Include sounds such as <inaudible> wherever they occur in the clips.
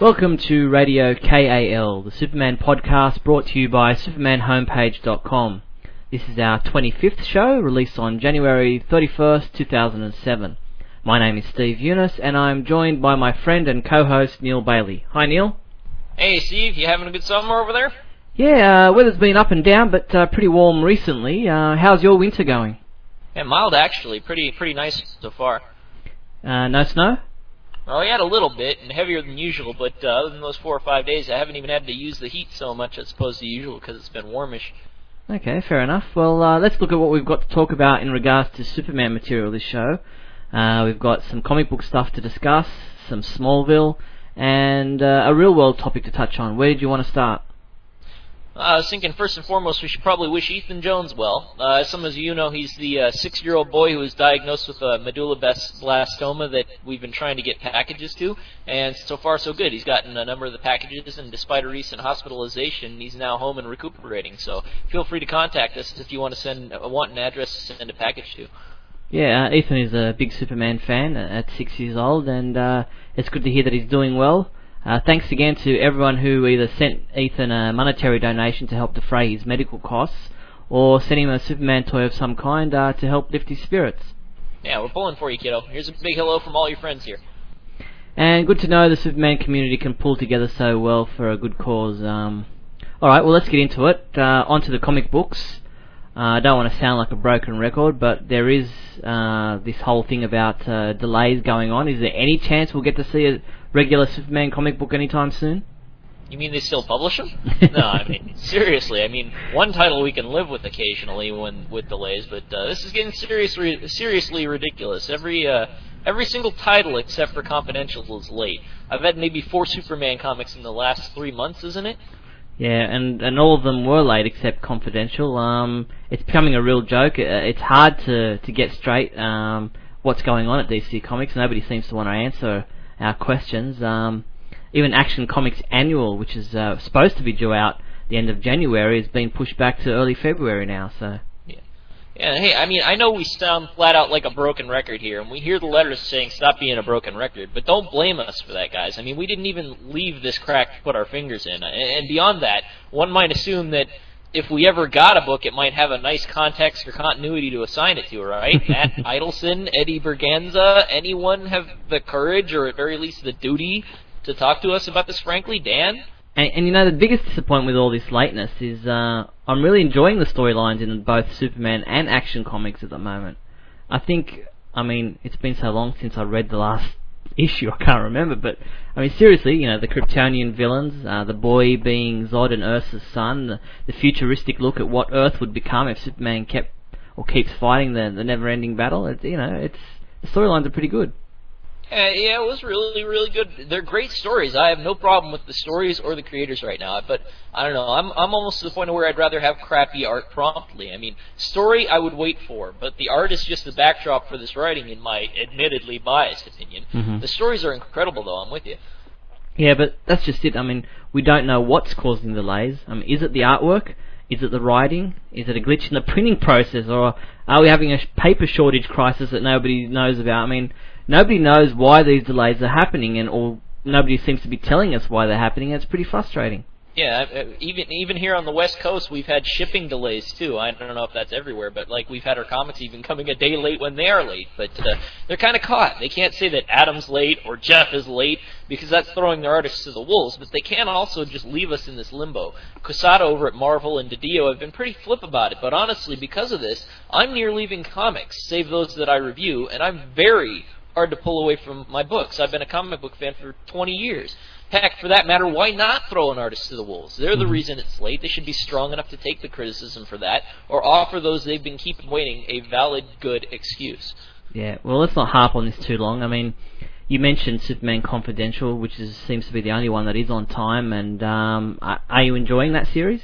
Welcome to Radio KAL, the Superman podcast brought to you by SupermanHomepage.com. This is our 25th show, released on January 31st, 2007. My name is Steve Younis, and I'm joined by my friend and co-host Neal Bailey. Hi, Neal. Hey, Steve, you having a good summer over there? Yeah, uh, weather's been up and down, but uh, pretty warm recently. Uh, how's your winter going? Yeah, mild actually. Pretty pretty nice so far. Uh, no snow? Well, we had a little bit and heavier than usual, but uh, other than those four or five days, I haven't even had to use the heat so much as opposed to usual because it's been warmish. Okay, fair enough. Well, uh, let's look at what we've got to talk about in regards to Superman material this show. Uh, we've got some comic book stuff to discuss, some Smallville, and uh, a real world topic to touch on. Where did you want to start? Uh, I was thinking first and foremost we should probably wish Ethan Jones well. Uh, as some of you know, he's the uh, six-year-old boy who was diagnosed with a medulla medulloblastoma that we've been trying to get packages to, and so far so good. He's gotten a number of the packages, and despite a recent hospitalization, he's now home and recuperating. So feel free to contact us if you want to send uh, want an address to send a package to. Yeah, uh, Ethan is a big Superman fan at six years old, and uh, it's good to hear that he's doing well. Uh, thanks again to everyone who either sent Ethan a monetary donation to help defray his medical costs, or sent him a Superman toy of some kind uh, to help lift his spirits. Yeah, we're pulling for you, kiddo. Here's a big hello from all your friends here. And good to know the Superman community can pull together so well for a good cause. Um, Alright, well, let's get into it. Uh, onto the comic books. Uh, I don't want to sound like a broken record, but there is uh, this whole thing about uh, delays going on. Is there any chance we'll get to see a regular Superman comic book anytime soon? You mean they still publish them? <laughs> no, I mean seriously. I mean one title we can live with occasionally when with delays, but uh, this is getting seriously seriously ridiculous. Every uh, every single title except for Confidential is late. I've had maybe four Superman comics in the last three months, isn't it? Yeah, and and all of them were late except Confidential. Um, it's becoming a real joke. Uh, it's hard to to get straight um, what's going on at DC Comics. Nobody seems to want to answer our questions. Um, even Action Comics Annual, which is uh, supposed to be due out the end of January, has been pushed back to early February now. So. Yeah. Yeah. Hey, I mean, I know we sound flat out like a broken record here, and we hear the letters saying "stop being a broken record," but don't blame us for that, guys. I mean, we didn't even leave this crack to put our fingers in, and beyond that, one might assume that if we ever got a book, it might have a nice context or continuity to assign it to, right? <laughs> Matt Idelson, Eddie Berganza, anyone have the courage or at very least the duty to talk to us about this, frankly? Dan? And, and you know, the biggest disappointment with all this lateness is uh, I'm really enjoying the storylines in both Superman and Action Comics at the moment. I think, I mean, it's been so long since I read the last issue. I can't remember, but I mean, seriously, you know, the Kryptonian villains, uh, the boy being Zod and Ursa's son, the, the futuristic look at what Earth would become if Superman kept or keeps fighting the the never-ending battle. It's you know, it's the storylines are pretty good. Uh, yeah, it was really, really good. They're great stories. I have no problem with the stories or the creators right now. But I don't know. I'm I'm almost to the point where I'd rather have crappy art promptly. I mean, story I would wait for, but the art is just the backdrop for this writing, in my admittedly biased opinion. Mm-hmm. The stories are incredible, though. I'm with you. Yeah, but that's just it. I mean, we don't know what's causing the delays. I mean, is it the artwork? Is it the writing? Is it a glitch in the printing process, or are we having a paper shortage crisis that nobody knows about? I mean nobody knows why these delays are happening, and or nobody seems to be telling us why they're happening. It's pretty frustrating. Yeah, uh, even even here on the West Coast, we've had shipping delays too. I don't know if that's everywhere, but like we've had our comics even coming a day late when they are late. But uh, they're kind of caught. They can't say that Adam's late or Jeff is late because that's throwing their artists to the wolves. But they can also just leave us in this limbo. Quesada over at Marvel and DiDio have been pretty flip about it. But honestly, because of this, I'm near leaving comics, save those that I review, and I'm very hard to pull away from my books. I've been a comic book fan for 20 years. Heck, for that matter, why not throw an artist to the wolves? They're the mm-hmm. reason it's late. They should be strong enough to take the criticism for that, or offer those they've been keeping waiting a valid, good excuse. Yeah, well, let's not harp on this too long. I mean, you mentioned Superman Confidential, which is, seems to be the only one that is on time. And um, are you enjoying that series?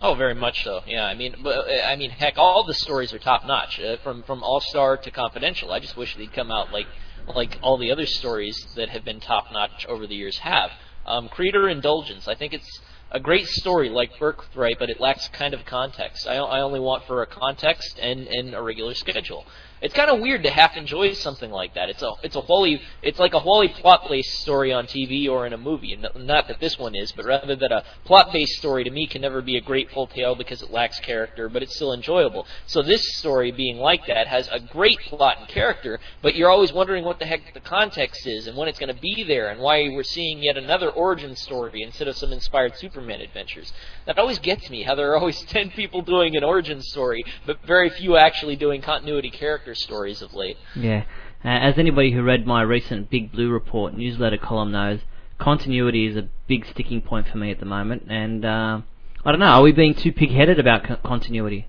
Oh, very much so. Yeah, I mean, I mean, heck, all the stories are top notch, uh, from from All Star to Confidential. I just wish they'd come out like like all the other stories that have been top notch over the years have. Um, Creator Indulgence, I think it's a great story like Birthright, but it lacks kind of context. I, I only want for a context and, and a regular schedule. It's kind of weird to half enjoy something like that. It's a it's a wholly it's like a wholly plot based story on TV or in a movie. Not that this one is, but rather that a plot based story to me can never be a great full tale because it lacks character, but it's still enjoyable. So this story being like that has a great plot and character, but you're always wondering what the heck the context is and when it's going to be there and why we're seeing yet another origin story instead of some inspired Superman adventures. That always gets me. How there are always <laughs> ten people doing an origin story, but very few actually doing continuity character stories of late. Yeah. Uh, as anybody who read my recent Big Blue Report newsletter column knows, continuity is a big sticking point for me at the moment, and uh, I don't know, are we being too pig-headed about co- continuity?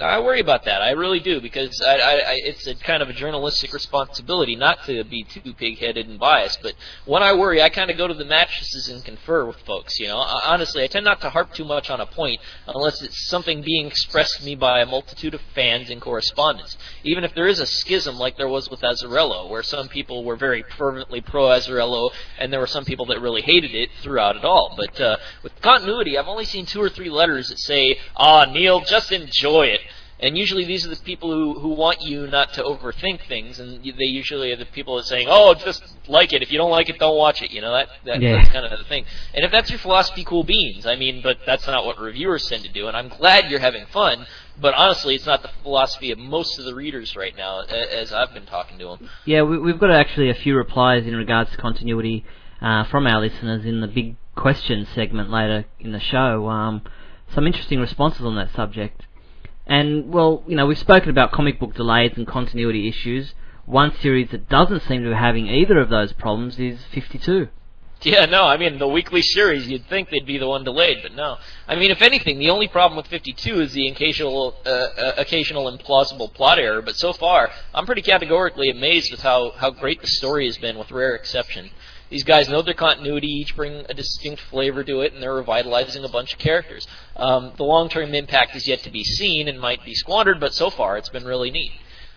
I worry about that. I really do because I, I, I, it's a kind of a journalistic responsibility not to be too pig-headed and biased. But when I worry, I kind of go to the mattresses and confer with folks. You know, honestly, I tend not to harp too much on a point unless it's something being expressed to me by a multitude of fans in correspondence. Even if there is a schism like there was with Azzarello, where some people were very fervently pro Azzarello and there were some people that really hated it throughout it all. But uh, with continuity, I've only seen two or three letters that say, "Ah, Neal, just enjoy it." And usually these are the people who, who want you not to overthink things, and they usually are the people that are saying, "Oh, just like it. If you don't like it, don't watch it." You know that, that yeah. that's kind of the thing. And if that's your philosophy, cool beans. I mean, but that's not what reviewers tend to do. And I'm glad you're having fun. But honestly, it's not the philosophy of most of the readers right now, as I've been talking to them. Yeah, we, have got actually a few replies in regards to continuity uh, from our listeners in the big question segment later in the show. Um, some interesting responses on that subject. And, well, you know, we've spoken about comic book delays and continuity issues. One series that doesn't seem to be having either of those problems is 52. Yeah, no, I mean, the weekly series, you'd think they'd be the one delayed, but no. I mean, if anything, the only problem with 52 is the occasional, uh, uh, occasional implausible plot error, but so far, I'm pretty categorically amazed with how, how great the story has been, with rare exception. These guys know their continuity, each bring a distinct flavor to it, and they're revitalizing a bunch of characters. Um, the long-term impact is yet to be seen and might be squandered, but so far it's been really neat.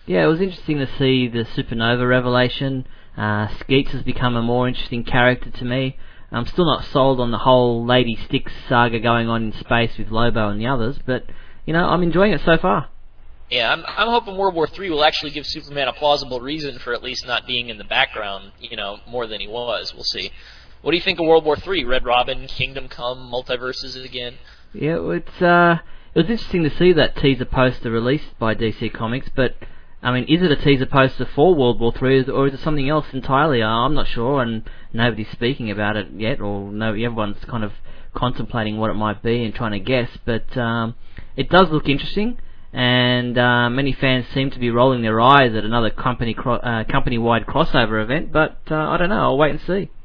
Yeah, it was interesting to see the Supernova revelation. Uh, Skeets has become a more interesting character to me. I'm still not sold on the whole Lady Styx saga going on in space with Lobo and the others, but you know I'm enjoying it so far. Yeah, I'm, I'm hoping World War III will actually give Superman a plausible reason for at least not being in the background, you know, more than he was. We'll see. What do you think of World War III? Red Robin, Kingdom Come, multiverses again? Yeah, it's uh, it was interesting to see that teaser poster released by DC Comics, but I mean, is it a teaser poster for World War III, or is it something else entirely? Uh, I'm not sure, and nobody's speaking about it yet, or no, everyone's kind of contemplating what it might be and trying to guess. But um, it does look interesting and uh, many fans seem to be rolling their eyes at another company cro- uh, company-wide crossover event. But uh, I don't know. I'll wait and see. <laughs>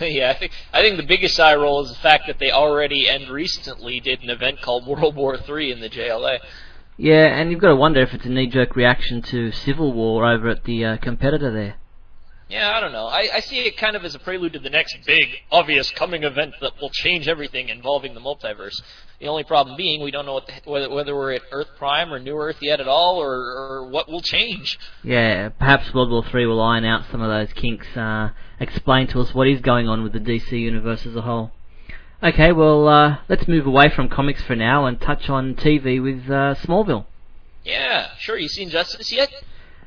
Yeah, I think I think the biggest eye roll is the fact that they already and recently did an event called World War III in the JLA. Yeah, and you've got to wonder if it's a knee-jerk reaction to Civil War over at the uh, competitor there. Yeah, I don't know. I, I see it kind of as a prelude to the next big, obvious coming event that will change everything involving the multiverse. The only problem being we don't know the, whether, whether we're at Earth Prime or New Earth yet at all, or, or what will change. Yeah, perhaps World War Three will iron out some of those kinks. Uh, explain to us what is going on with the DC universe as a whole. Okay, well, uh, let's move away from comics for now and touch on TV with uh, Smallville. Yeah, sure. You seen Justice yet?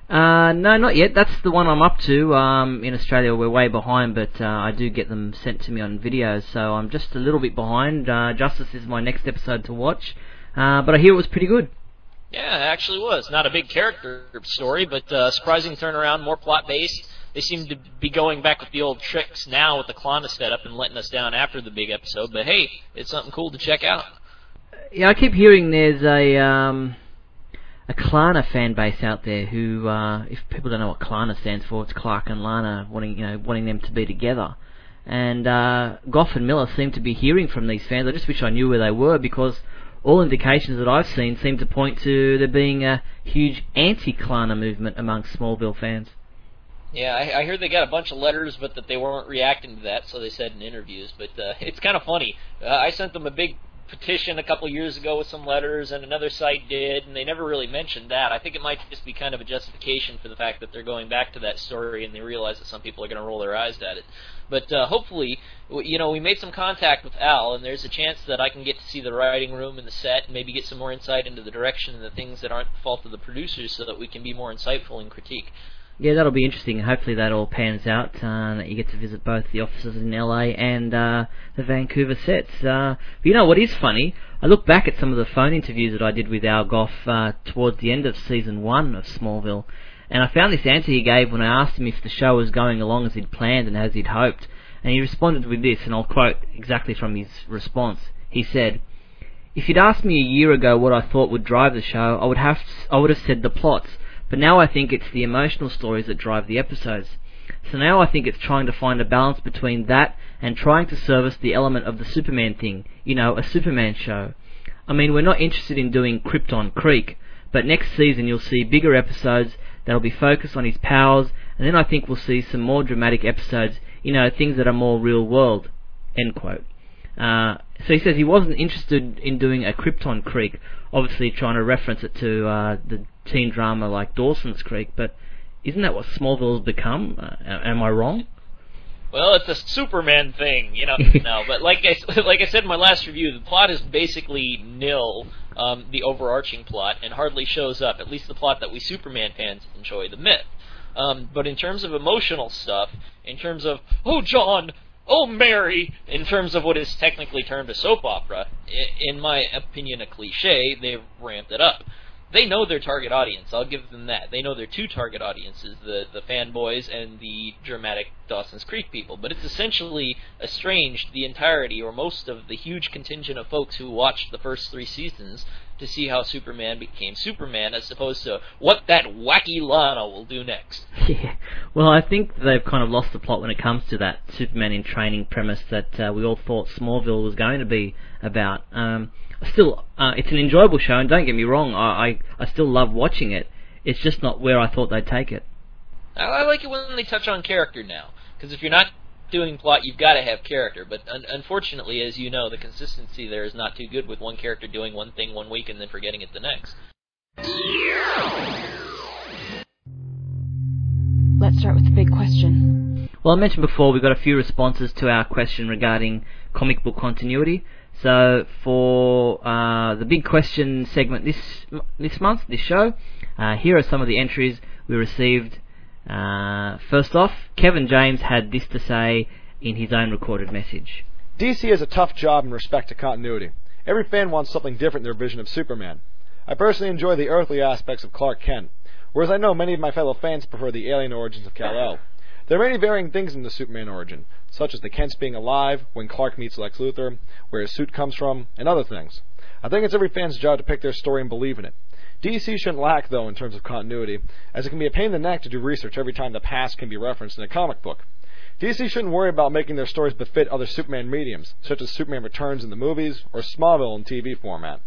Uh, no, not yet. That's the one I'm up to. Um, in Australia, we're way behind, but uh, I do get them sent to me on videos, so I'm just a little bit behind. Uh, Justice is my next episode to watch, uh, but I hear it was pretty good. Yeah, it actually was. Not a big character story, but uh, surprising turnaround, more plot based. They seem to be going back with the old tricks now with the Clana setup and letting us down after the big episode. But hey, it's something cool to check out. Yeah, I keep hearing there's a um, a Clana fan base out there who, uh, if people don't know what Clana stands for, it's Clark and Lana wanting, you know, wanting them to be together. And uh, Gough and Miller seem to be hearing from these fans. I just wish I knew where they were because all indications that I've seen seem to point to there being a huge anti-Clana movement amongst Smallville fans. Yeah, I, I hear they got a bunch of letters, but that they weren't reacting to that, so they said in interviews. But uh, <laughs> it's kind of funny. Uh, I sent them a big petition a couple years ago with some letters, and another site did, and they never really mentioned that. I think it might just be kind of a justification for the fact that they're going back to that story, and they realize that some people are going to roll their eyes at it. But uh, hopefully, you know, we made some contact with Al, and there's a chance that I can get to see the writing room and the set, and maybe get some more insight into the direction and the things that aren't the fault of the producers, so that we can be more insightful in critique. Yeah, that'll be interesting. Hopefully that all pans out. Uh, that you get to visit both the offices in LA and uh, the Vancouver sets. Uh, but you know what is funny? I look back at some of the phone interviews that I did with Al Gough uh, towards the end of season one of Smallville, and I found this answer he gave when I asked him if the show was going along as he'd planned and as he'd hoped, and he responded with this, and I'll quote exactly from his response. He said. If you'd asked me a year ago what I thought would drive the show, I would have I would have said the plots, but now I think it's the emotional stories that drive the episodes. So now I think it's trying to find a balance between that and trying to service the element of the Superman thing, you know, a Superman show. I mean, we're not interested in doing Krypton Creek, but next season you'll see bigger episodes that'll be focused on his powers, and then I think we'll see some more dramatic episodes, you know, things that are more real world. End quote. Uh, so he says he wasn't interested in doing a Krypton Creek, obviously trying to reference it to uh, the teen drama like Dawson's Creek, but isn't that what Smallville's become? Uh, am I wrong? Well, it's a Superman thing, you know. <laughs> no, but like I like I said in my last review, the plot is basically nil. Um, the overarching plot and hardly shows up. At least the plot that we Superman fans enjoy, the myth. Um, but in terms of emotional stuff, in terms of oh John, oh Mary, in terms of what is technically termed a soap opera, in my opinion, a cliche, they've ramped it up they know their target audience. I'll give them that. They know their two target audiences, the the fanboys and the dramatic Dawson's Creek people. But it's essentially estranged the entirety or most of the huge contingent of folks who watched the first three seasons to see how Superman became Superman, as opposed to what that wacky Lana will do next. <laughs> Yeah. Well, I think they've kind of lost the plot when it comes to that Superman in training premise that uh, we all thought Smallville was going to be about. Um, still, uh, it's an enjoyable show, and don't get me wrong, I, I, I still love watching it. It's just not where I thought they'd take it. I, I like it when they touch on character now, because if you're not doing plot, you've got to have character. But un- unfortunately, as you know, the consistency there is not too good with one character doing one thing one week and then forgetting it the next. Let's start with the big question. Well, I mentioned before we've got a few responses to our question regarding comic book continuity. So for uh, the big question segment this this month, this show, uh, here are some of the entries we received. Uh, first off, Kevin James had this to say in his own recorded message. DC has a tough job in respect to continuity. Every fan wants something different in their vision of Superman. I personally enjoy the earthly aspects of Clark Kent, whereas I know many of my fellow fans prefer the alien origins of Kal-El. There are many varying things in the Superman origin, such as the Kents being alive when Clark meets Lex Luthor, where his suit comes from, and other things. I think it's every fan's job to pick their story and believe in it. DC shouldn't lack, though, in terms of continuity, as it can be a pain in the neck to do research every time the past can be referenced in a comic book. DC shouldn't worry about making their stories befit other Superman mediums, such as Superman Returns in the movies or Smallville in TV format.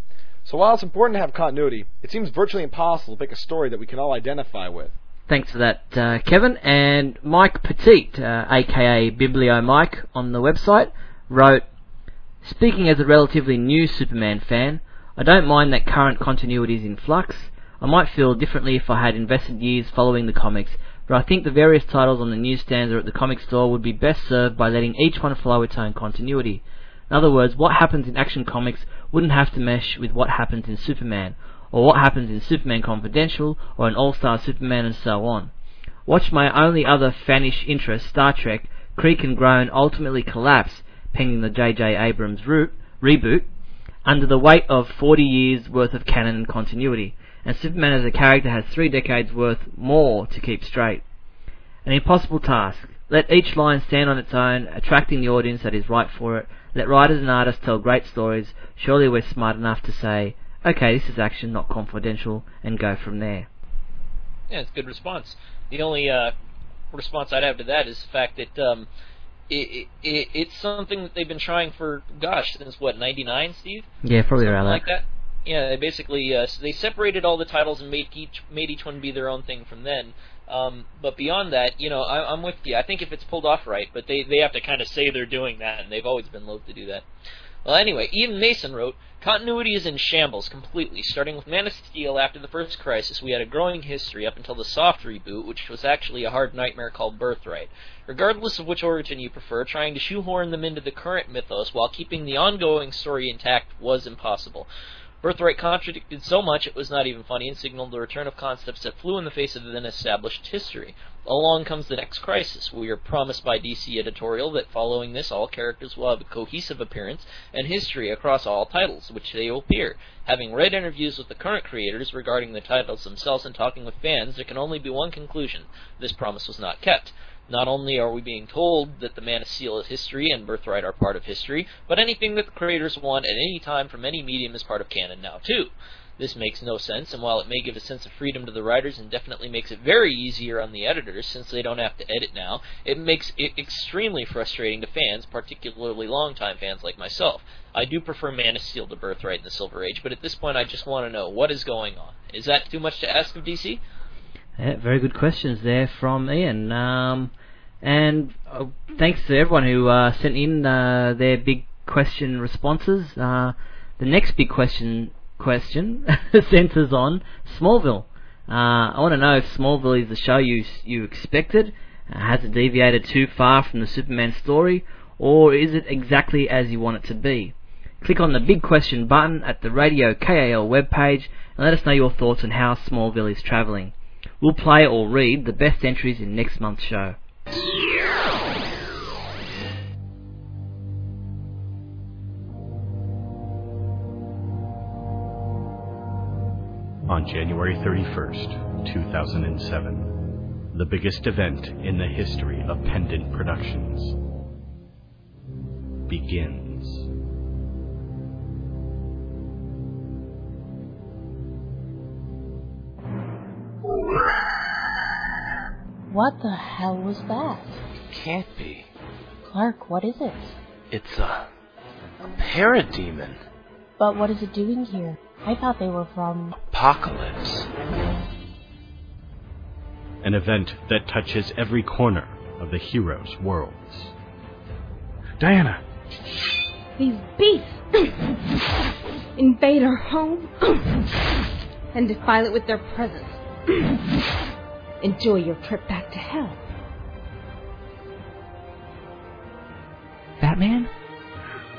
So while it's important to have continuity, it seems virtually impossible to pick a story that we can all identify with. Thanks for that, uh, Kevin. And Mike Petit, uh, aka Biblio Mike, on the website, wrote, Speaking as a relatively new Superman fan, I don't mind that current continuity is in flux. I might feel differently if I had invested years following the comics, but I think the various titles on the newsstands or at the comic store would be best served by letting each one follow its own continuity. In other words, what happens in Action Comics wouldn't have to mesh with what happens in Superman, or what happens in Superman Confidential, or in All-Star Superman, and so on. Watch my only other fanish interest, Star Trek, creak and groan ultimately collapse, pending the J.J. Abrams root, reboot, under the weight of 40 years worth of canon and continuity, and Superman as a character has three decades worth more to keep straight. An impossible task. Let each line stand on its own, attracting the audience that is right for it. Let writers and artists tell great stories. Surely we're smart enough to say, okay, this is action, not confidential, and go from there. Yeah, it's a good response. The only uh, response I'd have to that is the fact that um, it, it, it's something that they've been trying for, gosh, since what, 99, Steve? Yeah, probably Something around like that. Yeah, they basically uh, they separated all the titles and made each made each one be their own thing from then. Um, but beyond that, you know, I, I'm with you. I think if it's pulled off right, but they they have to kind of say they're doing that, and they've always been loath to do that. Well, anyway, Ian Mason wrote, Continuity is in shambles completely. Starting with Man of Steel after the first crisis, we had a growing history up until the soft reboot, which was actually a hard nightmare called Birthright. Regardless of which origin you prefer, trying to shoehorn them into the current mythos while keeping the ongoing story intact was impossible. Birthright contradicted so much it was not even funny and signaled the return of concepts that flew in the face of the then established history. Along comes the next crisis. We are promised by DC editorial that following this, all characters will have a cohesive appearance and history across all titles, which they will appear. Having read interviews with the current creators regarding the titles themselves and talking with fans, there can only be one conclusion. This promise was not kept. Not only are we being told that the Man of Steel is history and Birthright are part of history, but anything that the creators want at any time from any medium is part of canon now too. This makes no sense, and while it may give a sense of freedom to the writers and definitely makes it very easier on the editors since they don't have to edit now, it makes it extremely frustrating to fans, particularly longtime fans like myself. I do prefer Man of Steel to Birthright in the Silver Age, but at this point I just want to know what is going on. Is that too much to ask of DC? Yeah, very good questions there from Ian. Um, and uh, thanks to everyone who uh, sent in uh, their big question responses. Uh, the next big question question <laughs> centers on Smallville. Uh, I want to know if Smallville is the show you you expected. Uh, has it deviated too far from the Superman story, or is it exactly as you want it to be? Click on the big question button at the Radio KAL webpage and let us know your thoughts on how Smallville is travelling. We'll play or read the best entries in next month's show. On January 31st, 2007, the biggest event in the history of Pendant Productions begins. What the hell was that? It can't be. Clark, what is it? It's a, a parademon. But what is it doing here? I thought they were from. Apocalypse. An event that touches every corner of the heroes' worlds. Diana! These beasts invade our home and defile it with their presence. Enjoy your trip back to hell. Batman?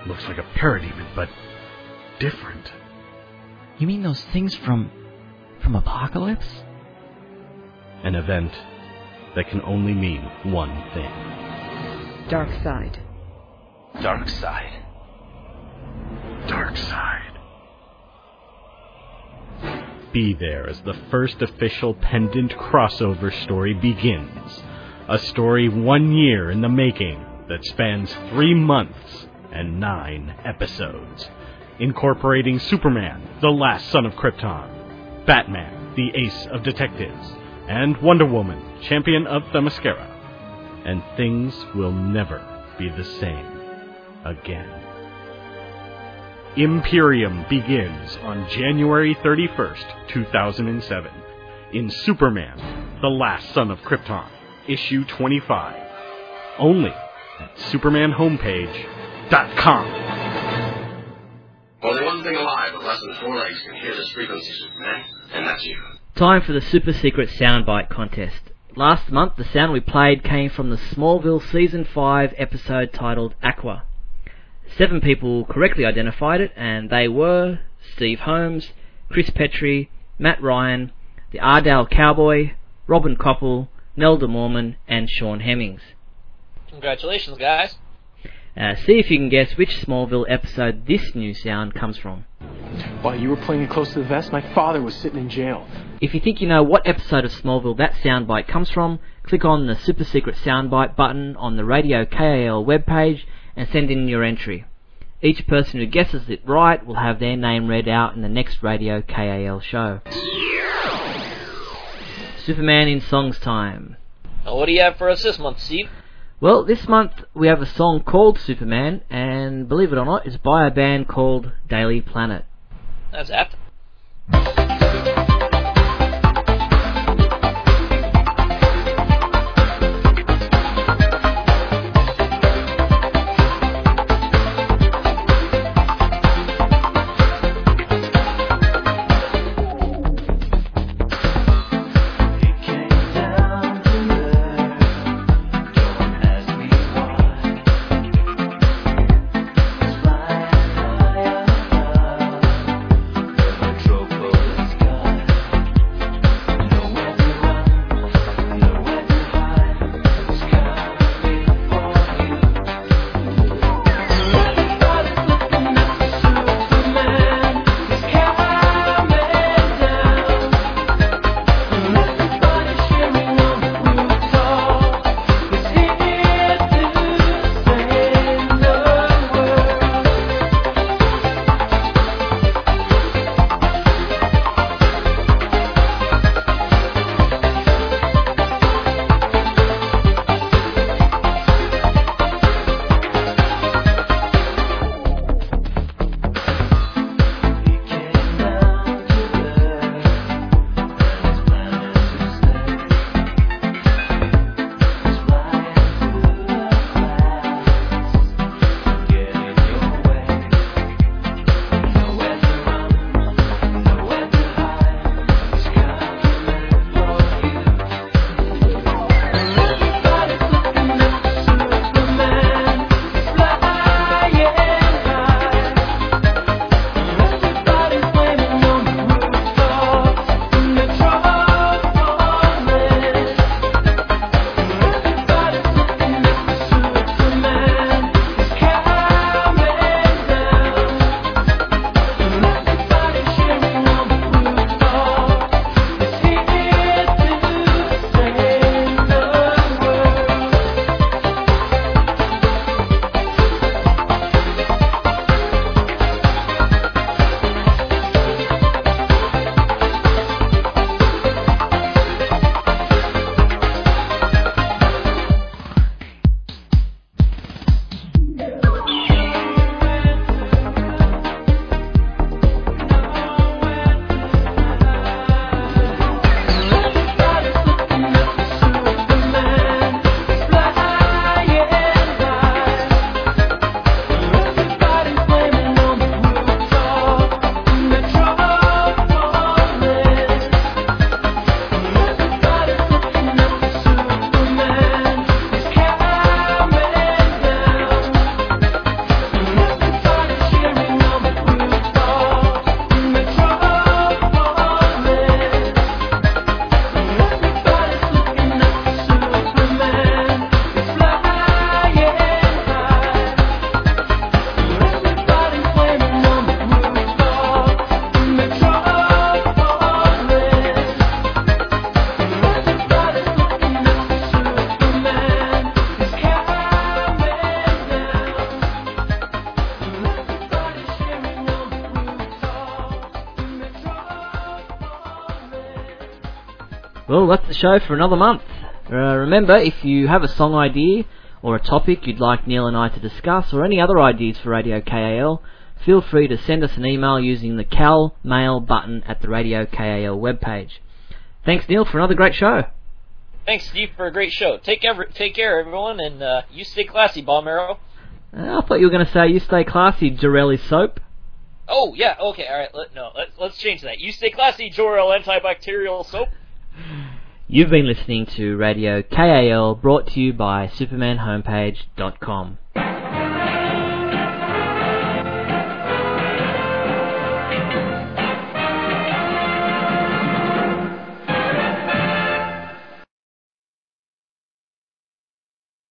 Looks like a parademon, but different. You mean those things from from Apocalypse? An event that can only mean one thing. Dark side. Darkseid. Dark side. Be there as the first official Pendant crossover story begins. A story one year in the making that spans three months and nine episodes, incorporating Superman, the last son of Krypton, Batman, the ace of detectives, and Wonder Woman, champion of Themyscira. And things will never be the same again. Imperium begins on January 31st, 2007, in Superman, the last son of Krypton, issue 25. Only at SupermanHomepage.com. Only one thing alive with less than four legs can hear this frequency, Superman, and that's you. Time for the super secret soundbite contest. Last month, the sound we played came from the Smallville Season 5 episode titled Aqua. Seven people correctly identified it, and they were Steve Holmes, Chris Petrie, Matt Ryan, the Ardell Cowboy, Robin Koppel, Nelda Mormon, and Sean Hemmings. Congratulations, guys. Uh, see if you can guess which Smallville episode this new sound comes from. While you were playing it close to the vest, my father was sitting in jail. If you think you know what episode of Smallville that soundbite comes from, click on the super secret soundbite button on the Radio KAL webpage and send in your entry. Each person who guesses it right will have their name read out in the next Radio KAL show. Superman in Songs Time. Now, what do you have for us this month, Steve? Well, this month we have a song called Superman, and believe it or not, it's by a band called Daily Planet. That's apt. Show for another month. Uh, remember, if you have a song idea or a topic you'd like Neal and I to discuss, or any other ideas for Radio KAL, feel free to send us an email using the Cal Mail button at the Radio KAL webpage. Thanks, Neal, for another great show. Thanks, Steve, for a great show. Take care, take care, everyone, and uh, you stay classy, Bomb Arrow. Uh, I thought you were going to say you stay classy, Jarelli Soap. Oh yeah, okay, all right. Let, no, let's let's change that. You stay classy, Jorel antibacterial soap. <laughs> You've been listening to Radio KAL, brought to you by SupermanHomepage.com.